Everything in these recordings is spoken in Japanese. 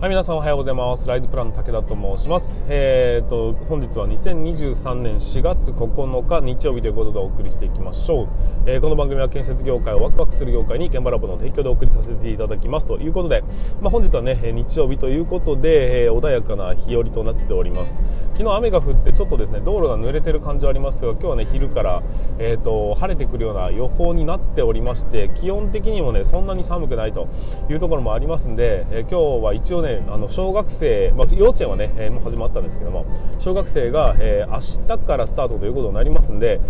はい、皆さんおはようございます。ライズプランの武田と申します。えーと、本日は2023年4月9日日曜日ということでお送りしていきましょう。えー、この番組は建設業界をワクワクする業界に現場ラボの提供でお送りさせていただきますということで、まあ、本日はね、日曜日ということで、えー、穏やかな日和となっております。昨日雨が降ってちょっとですね、道路が濡れてる感じはありますが、今日はね、昼から、えーと、晴れてくるような予報になっておりまして、気温的にもね、そんなに寒くないというところもありますんで、え、今日は一応ね、ねあの小学生、まあ、幼稚園はね、えー、もう始まったんですけども小学生が、えー、明日からスタートということになりますんで、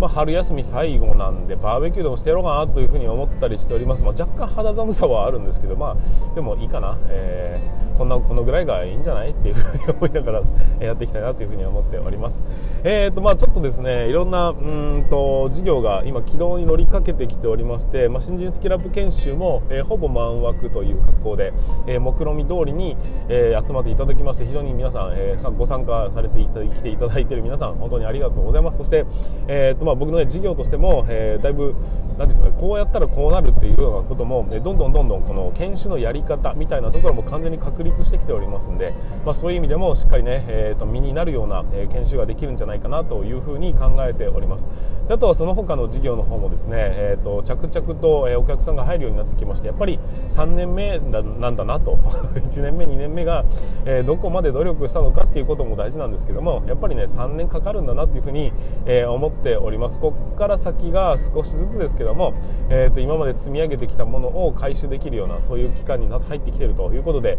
まあ、春休み最後なんでバーベキューでもしてやろうかなというふうに思ったりしております、まあ、若干肌寒さはあるんですけど、まあ、でもいいかな、えー、こんなこのぐらいがいいんじゃないっていうふうに思いながら やっていきたいなというふうに思っております、えーとまあ、ちょっとですねいろんなうんと事業が今軌道に乗りかけてきておりまして、まあ、新人スキルアップ研修も、えー、ほぼ満枠という格好で、えー、目論見通りに、えー、集まっていただきまして非常に皆さん、えー、ご参加されていた来ていただいている皆さん本当にありがとうございます。そして、えーまあ、僕の、ね、事業としても、えー、だいぶ何ですか、ね、こうやったらこうなるっていうようなことも、ね、どんどんどんどんこの研修のやり方みたいなところも完全に確立してきておりますんで、まあ、そういう意味でもしっかりね、えーと、身になるような、え、研修ができるんじゃないかなというふうに考えております。であとはその他の事業の方もですね、えーと、着々と、え、お客さんが入るようになってきましてやっぱり3年目なんだなと。1年目2年目が、え、どこまで努力したのかっていうことも大事なんですけどもやっぱりね3年かかるんだなっていうふうに、え、思っております。ります。ここから先が少しずつですけども、えー、と今まで積み上げてきたものを回収できるようなそういう期間に入ってきてるということで、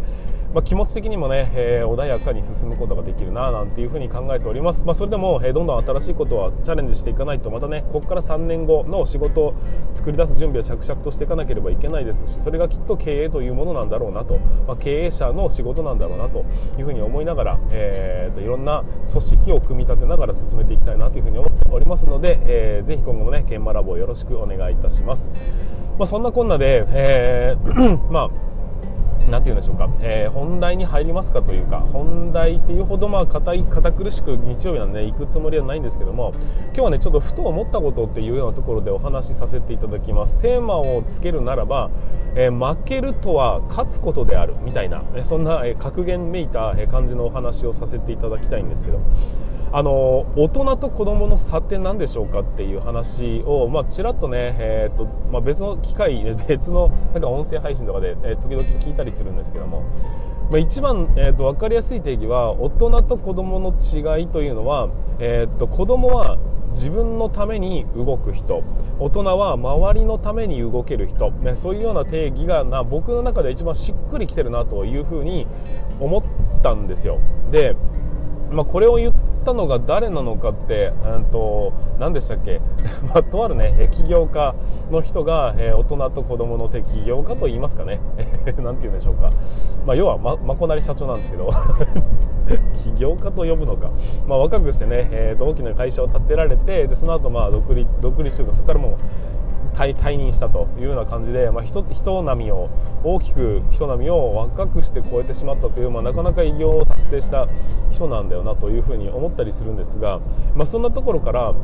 まあ、気持ち的にもね、えー、穏やかに進むことができるななんていうふうに考えております、まあ、それでも、えー、どんどん新しいことはチャレンジしていかないとまたねここから3年後の仕事を作り出す準備は着々としていかなければいけないですしそれがきっと経営というものなんだろうなと、まあ、経営者の仕事なんだろうなというふうに思いながら、えー、といろんな組織を組み立てながら進めていきたいなというふうに思っておりますので、でえー、ぜひ今後もね研磨ラボをよろしくお願いいたします、まあ、そんなこんなで、えー、まあなんて言うんでしょうか、えー、本題に入りますかというか、本題っていうほどまあ堅い、堅苦しく日曜日なんで、ね、行くつもりはないんですけども、今日はね、ちょっとふと思ったことっていうようなところでお話しさせていただきます。テーマをつけるならば、えー、負けるとは勝つことであるみたいな、そんな、え格言めいた感じのお話をさせていただきたいんですけど、あの大人と子供の差って何でしょうかっていう話を、まあ、ちらっとね、えーとまあ、別の機会、別のなんか音声配信とかで、えー、時々聞いたりするんですけども、まあ、一番、えーと、分かりやすい定義は大人と子供の違いというのは、えーと、子供は自分のために動く人。大人は周りのために動ける人、ね、そういうような定義がな僕の中で一番しっくりきてるなというふうに思ったんですよ。でまあ、これを言っったのが誰なのかって、うんと、何でしたっけ、まあ、とあるね、起業家の人が、えー、大人と子供の手、起業家と言いますかね、なんて言うんでしょうか、まあ、要は、ま、まこなり社長なんですけど、起業家と呼ぶのか、まあ、若くしてね、えーと、大きな会社を建てられて、でその後まあ独立独立というか、そこからもう、退任したというような感じで、まあ、人人波を大きく人波を若くして超えてしまったという、まあ、なかなか偉業を達成した人なんだよなというふうに思ったりするんですが、まあ、そんなところから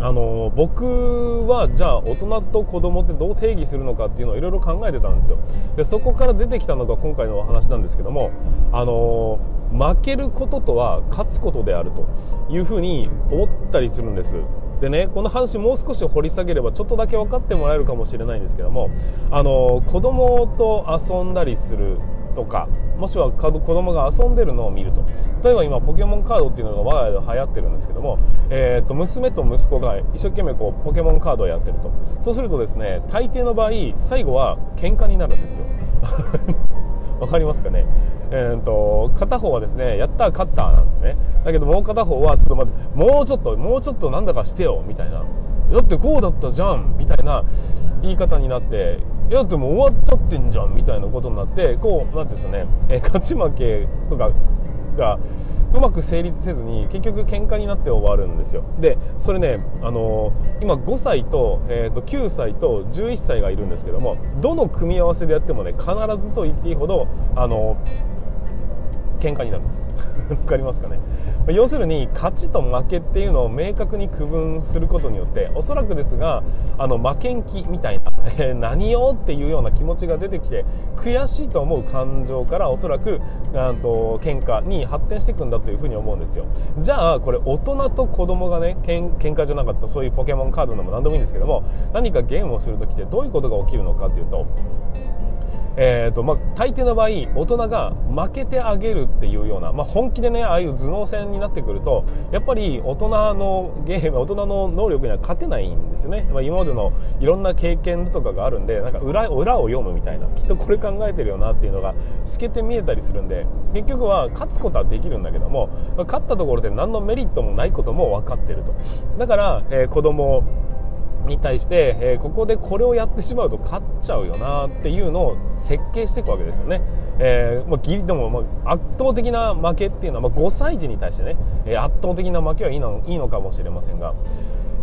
あの僕はじゃあ大人と子供ってどう定義するのかっていうのをいろいろ考えてたんですよ。でそこから出てきたのが今回のお話なんですけどもあの負けることとは勝つことであるというふうに思ったりするんです。でねこの話もう少し掘り下げればちょっとだけ分かってもらえるかもしれないんですけどもあの子供と遊んだりするとかもしくは子供が遊んでるのを見ると。例えば今ポケモンカードっていうのが我が家で流行ってるんですけども、えー、と娘と息子が一生懸命こうポケモンカードをやってると。そうするとですね大抵の場合最後は喧嘩になるんですよ。分かりますかね？えーと、片方はですねやったー勝ったなんですね。だけどもう片方はちょっと待ってもうちょっともうちょっとなんだかしてよみたいな。だってこうだったじゃんみたいな言い方になっていやでも終わっちゃってんじゃんみたいなことになってこう何て言うんですかね、え勝ち負けとかがうまく成立せずに結局喧嘩になって終わるんですよ。でそれね、あのー、今5歳と,、えー、と9歳と11歳がいるんですけどもどの組み合わせでやってもね必ずと言っていいほど、あのー喧嘩になるんです。わかりますかね。要するに勝ちと負けっていうのを明確に区分することによっておそらくですがあの負けん気みたいな、え、何よっていうような気持ちが出てきて悔しいと思う感情からおそらくあと喧嘩に発展していくんだというふうに思うんですよ。じゃあこれ大人と子供がねけん喧嘩じゃなかったそういうポケモンカードでも何でもいいんですけども何かゲームをする時ってどういうことが起きるのかというとえーとまあ、大抵の場合大人が負けてあげるっていうような、まあ、本気でねああいう頭脳戦になってくるとやっぱり大人のゲーム大人の能力には勝てないんですよね、まあ、今までのいろんな経験とかがあるんでなんか裏裏を読むみたいなきっとこれ考えてるよなっていうのが透けて見えたりするんで結局は勝つことはできるんだけども勝ったところで何のメリットもないことも分かってると。だから、えー、子供に対して、えー、ここでこれをやってしまうと勝っちゃうよなっていうのを設計していくわけですよね。えーまあ、ギリでも、まあ、圧倒的な負けっていうのは、まあ、5歳児に対してね、えー、圧倒的な負けはいいのいいのかもしれませんが。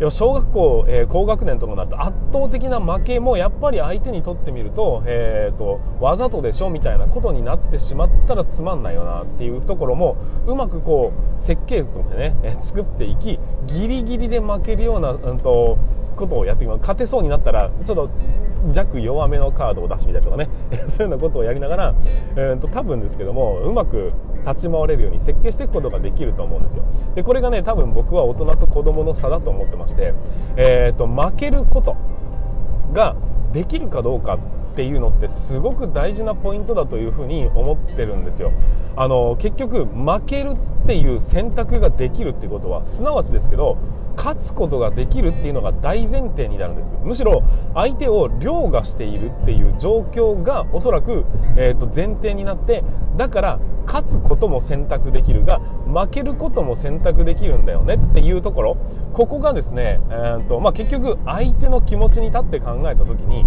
小学校、えー、高学年ともなると圧倒的な負けもやっぱり相手にとってみると,、えーと、わざとでしょみたいなことになってしまったらつまんないよなっていうところもうまくこう設計図とかね、えー、作っていきギリギリで負けるような、うんとことをやっていきます勝てそうになったらちょっと弱弱めのカードを出してみたりとかね。そういうようなことをやりながら、えーと、多分ですけどもうまく立ち回れるように設計していくことができると思うんですよ。でこれがね多分僕は大人と子供の差だと思ってまして、えーと、負けることができるかどうかっていうのってすごく大事なポイントだというふうに思ってるんですよ。あの結局負けるっていう選択ができるっていうことはすなわちですけど勝つことができるっていうのが大前提になるんです。むしろ相手を凌駕しているっていう状況がおそらく、えー、と前提になってだから勝つことも選択できるが負けることも選択できるんだよねっていうところ。ここがですね、えーとまあ、結局相手の気持ちに立って考えた時に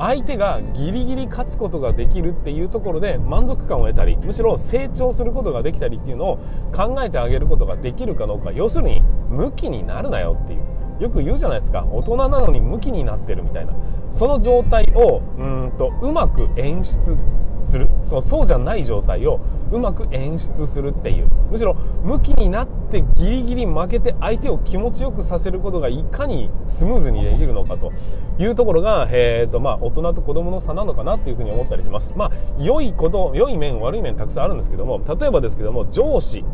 相手がギリギリ勝つことができるっていうところで満足感を得たりむしろ成長することができたりっていうのを考えてあげることができるかどうか。要するに向きになるなよっていう。よく言うじゃないですか。大人なのに向きになってるみたいな。その状態をうんとうまく演出する。そのそうじゃない状態をうまく演出するっていう。むしろ向きになってギリギリ負けて相手を気持ちよくさせることがいかにスムーズにできるのかと。いうところが、えーとまあ、大人と子供の差なのかなっていうふうに思ったりします。まあ良いこと良い面悪い面たくさんあるんですけども例えばですけども上司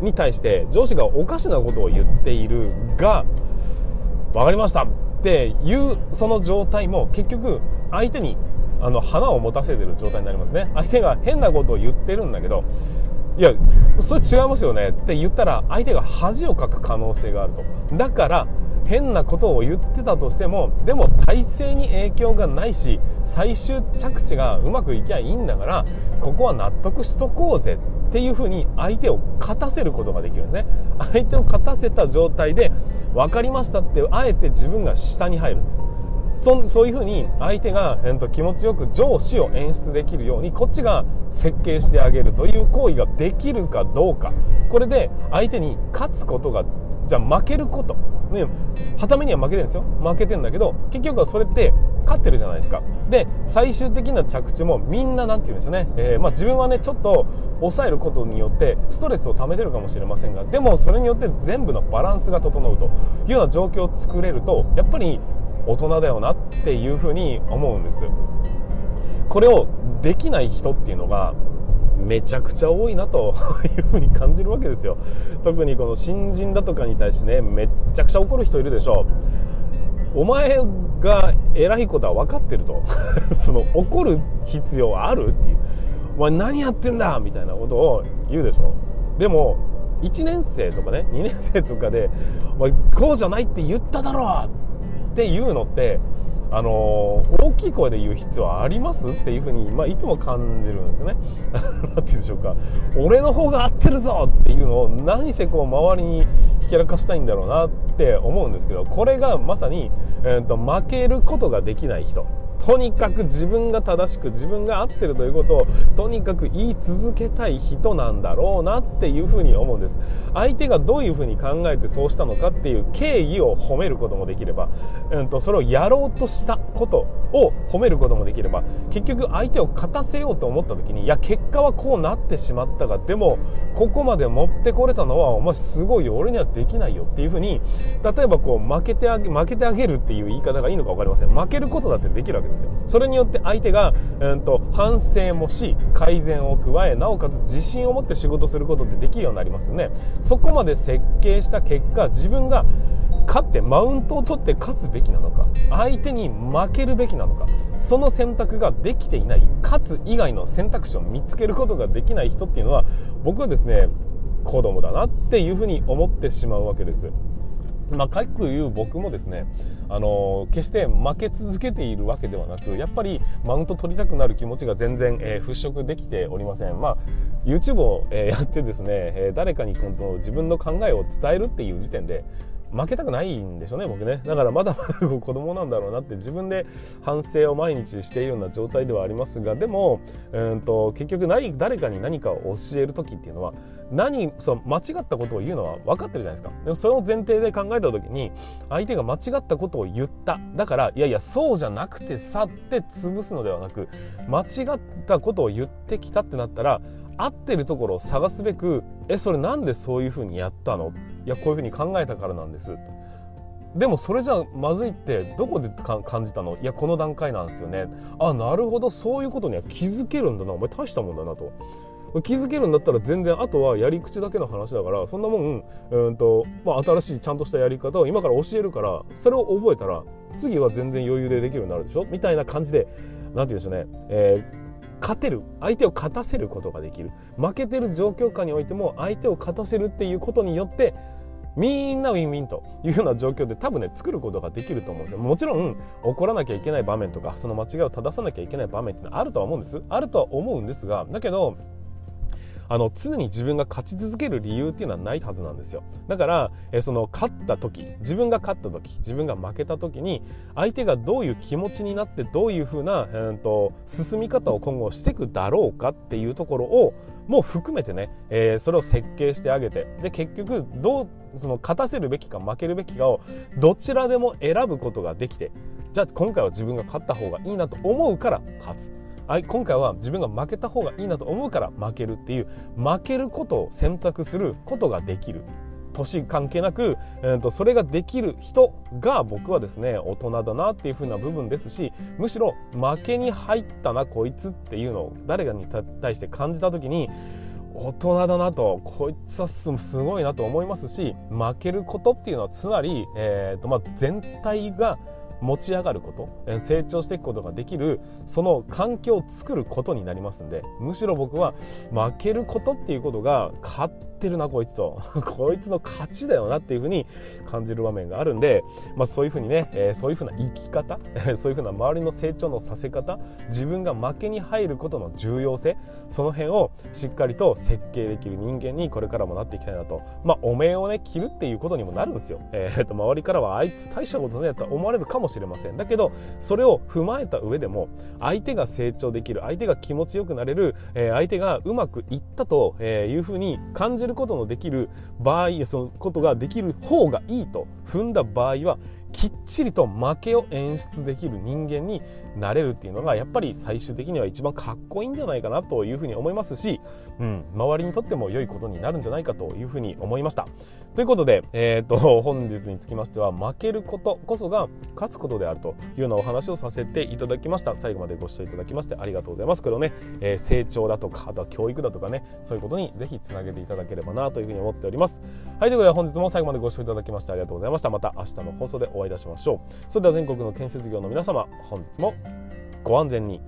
に対して上司がおかしなことを言っているが分かりましたっていうその状態も結局相手にあの花を持たせてる状態になりますね。相手が変なことを言ってるんだけどいやそれ違いますよねって言ったら相手が恥をかく可能性があると。だから変なことを言ってたとしてもでも体制に影響がないし最終着地がうまくいきゃいいんだからここは納得しとこうぜっていうふうに相手を勝たせることができるんですね。相手を勝たせた状態で分かりましたってあえて自分が下に入るんです。そそういうふうに相手が、えー、と気持ちよく上司を演出できるようにこっちが設計してあげるという行為ができるかどうか。これで相手に勝つことがじゃあ負けること。ねはためには負けてるんですよ。負けてんだけど結局はそれって勝ってるじゃないですか。で最終的な着地もみんな何て言うんですよね、えー、まあ、自分はねちょっと抑えることによってストレスを溜めてるかもしれませんがでもそれによって全部のバランスが整うというような状況を作れるとやっぱり大人だよなっていうふうに思うんです。これをできない人っていうのがめちゃくちゃ多いなというふうに感じるわけですよ。特にこの新人だとかに対してねめっちゃくちゃ怒る人いるでしょお前が偉いことは分かってると。その怒る必要あるっていう。お前何やってんだみたいなことを言うでしょでも1年生とかね2年生とかで「お前こうじゃないって言っただろ!」っていうのってあの大きい声で言う必要はあります？っていうふうに、まあ、いつも感じるんですよね。何て言うんでしょうか。俺の方が合ってるぞっていうのを何せこう周りにひけらかしたいんだろうなって思うんですけど、これがまさに、えーと、負けることができない人。とにかく自分が正しく自分が合ってるということをとにかく言い続けたい人なんだろうなっていうふうに思うんです。相手がどういうふうに考えてそうしたのかっていう経緯を褒めることもできれば、うんと、それをやろうとしたことを褒めることもできれば結局相手を勝たせようと思った時にいや結果はこうなってしまったがでもここまで持ってこれたのはお前すごいよ俺にはできないよっていうふうに例えばこう負けてあげ負けてあげるっていう言い方がいいのか分かりません。負けることだってできるけですよそれによって相手が、うんと、反省もし改善を加えなおかつ自信を持って仕事することってできるようになりますよねそこまで設計した結果自分が勝ってマウントを取って勝つべきなのか相手に負けるべきなのかその選択ができていない勝つ以外の選択肢を見つけることができない人っていうのは僕はですね子供だなっていうふうに思ってしまうわけです。まあ、かくいう僕もですね、あの決して負け続けているわけではなく、やっぱりマウント取りたくなる気持ちが全然、えー、払拭できておりません。まあ、YouTube を、えー、やってですね、えー、誰かに今度自分の考えを伝えるっていう時点で、負けたくないんでしょうね、僕ね。だからまだまだ子供なんだろうなって自分で反省を毎日しているような状態ではありますが、でも、うんと結局何誰かに何かを教える時っていうのは、何、その間違ったことを言うのは分かってるじゃないですか。でもその前提で考えた時に、相手が間違ったことを言った。だから、いやいや、そうじゃなくてさって潰すのではなく、間違ったことを言ってきたってなったら、合ってるところを探すべくえそれなんでそういうふうにやったの？いやこういうふうに考えたからなんです。でもそれじゃまずいってどこで感じたの？いやこの段階なんですよね。あなるほどそういうことには気づけるんだな。お前大したもんだなと。気づけるんだったら全然あとはやり口だけの話だからそんなもんうんと、まあ、新しいちゃんとしたやり方を今から教えるからそれを覚えたら次は全然余裕でできるようになるでしょ？みたいな感じで何て言うんでしょうね、えー勝てる。相手を勝たせることができる。負けてる状況下においても相手を勝たせるっていうことによってみんなウィンウィンというような状況で多分ね作ることができると思うんですよ。もちろん怒らなきゃいけない場面とかその間違いを正さなきゃいけない場面ってのはあるとは思うんです。あるとは思うんですがだけどあの常に自分が勝ち続ける理由っていうのはないはずなんですよ。だからえその勝った時自分が勝った時自分が負けた時に相手がどういう気持ちになってどういうふうな、えーと、進み方を今後していくだろうかっていうところをもう含めてね、えー、それを設計してあげてで結局どうその勝たせるべきか負けるべきかをどちらでも選ぶことができてじゃあ今回は自分が勝った方がいいなと思うから勝つ。今回は自分が負けた方がいいなと思うから負けるっていう負けることを選択することができる。年関係なく、えー、とそれができる人が僕はですね大人だなっていう風な部分ですしむしろ負けに入ったなこいつっていうのを誰かに対して感じた時に大人だなとこいつはすごいなと思いますし負けることっていうのはつまり、えーとまあ、全体が持ち上がること成長していくことができるその環境を作ることになりますんでむしろ僕は負けることっていうことが勝ってるなこいつと。こいつの勝ちだよなっていうふうに感じる場面があるんで、まあ、そういうふうにね、えー、そういうふうな生き方 そういうふうな周りの成長のさせ方自分が負けに入ることの重要性その辺をしっかりと設計できる人間にこれからもなっていきたいなと。まあお面をね着るっていうことにもなるんですよ、えー、と周りからはあいつ大したことねと思われるかもしれません。だけどそれを踏まえた上でも相手が成長できる相手が気持ちよくなれる、えー、相手がうまくいったというふうに感じることのできる場合そのことができる方がいいと踏んだ場合はきっちりと負けを演出できる人間になれるっていうのがやっぱり最終的には一番かっこいいんじゃないかなというふうに思いますし、うん、周りにとっても良いことになるんじゃないかというふうに思いました。ということで、えーと、本日につきましては負けることこそが勝つことであるというようなお話をさせていただきました。最後までご視聴いただきましてありがとうございます。これをね、えー、成長だとかあとは教育だとかねそういうことにぜひつなげていただければなというふうに思っております。はいということで本日も最後までご視聴いただきましてありがとうございました。また明日の放送で会いいたしましょう。それでは全国の建設業の皆様本日もご安全に。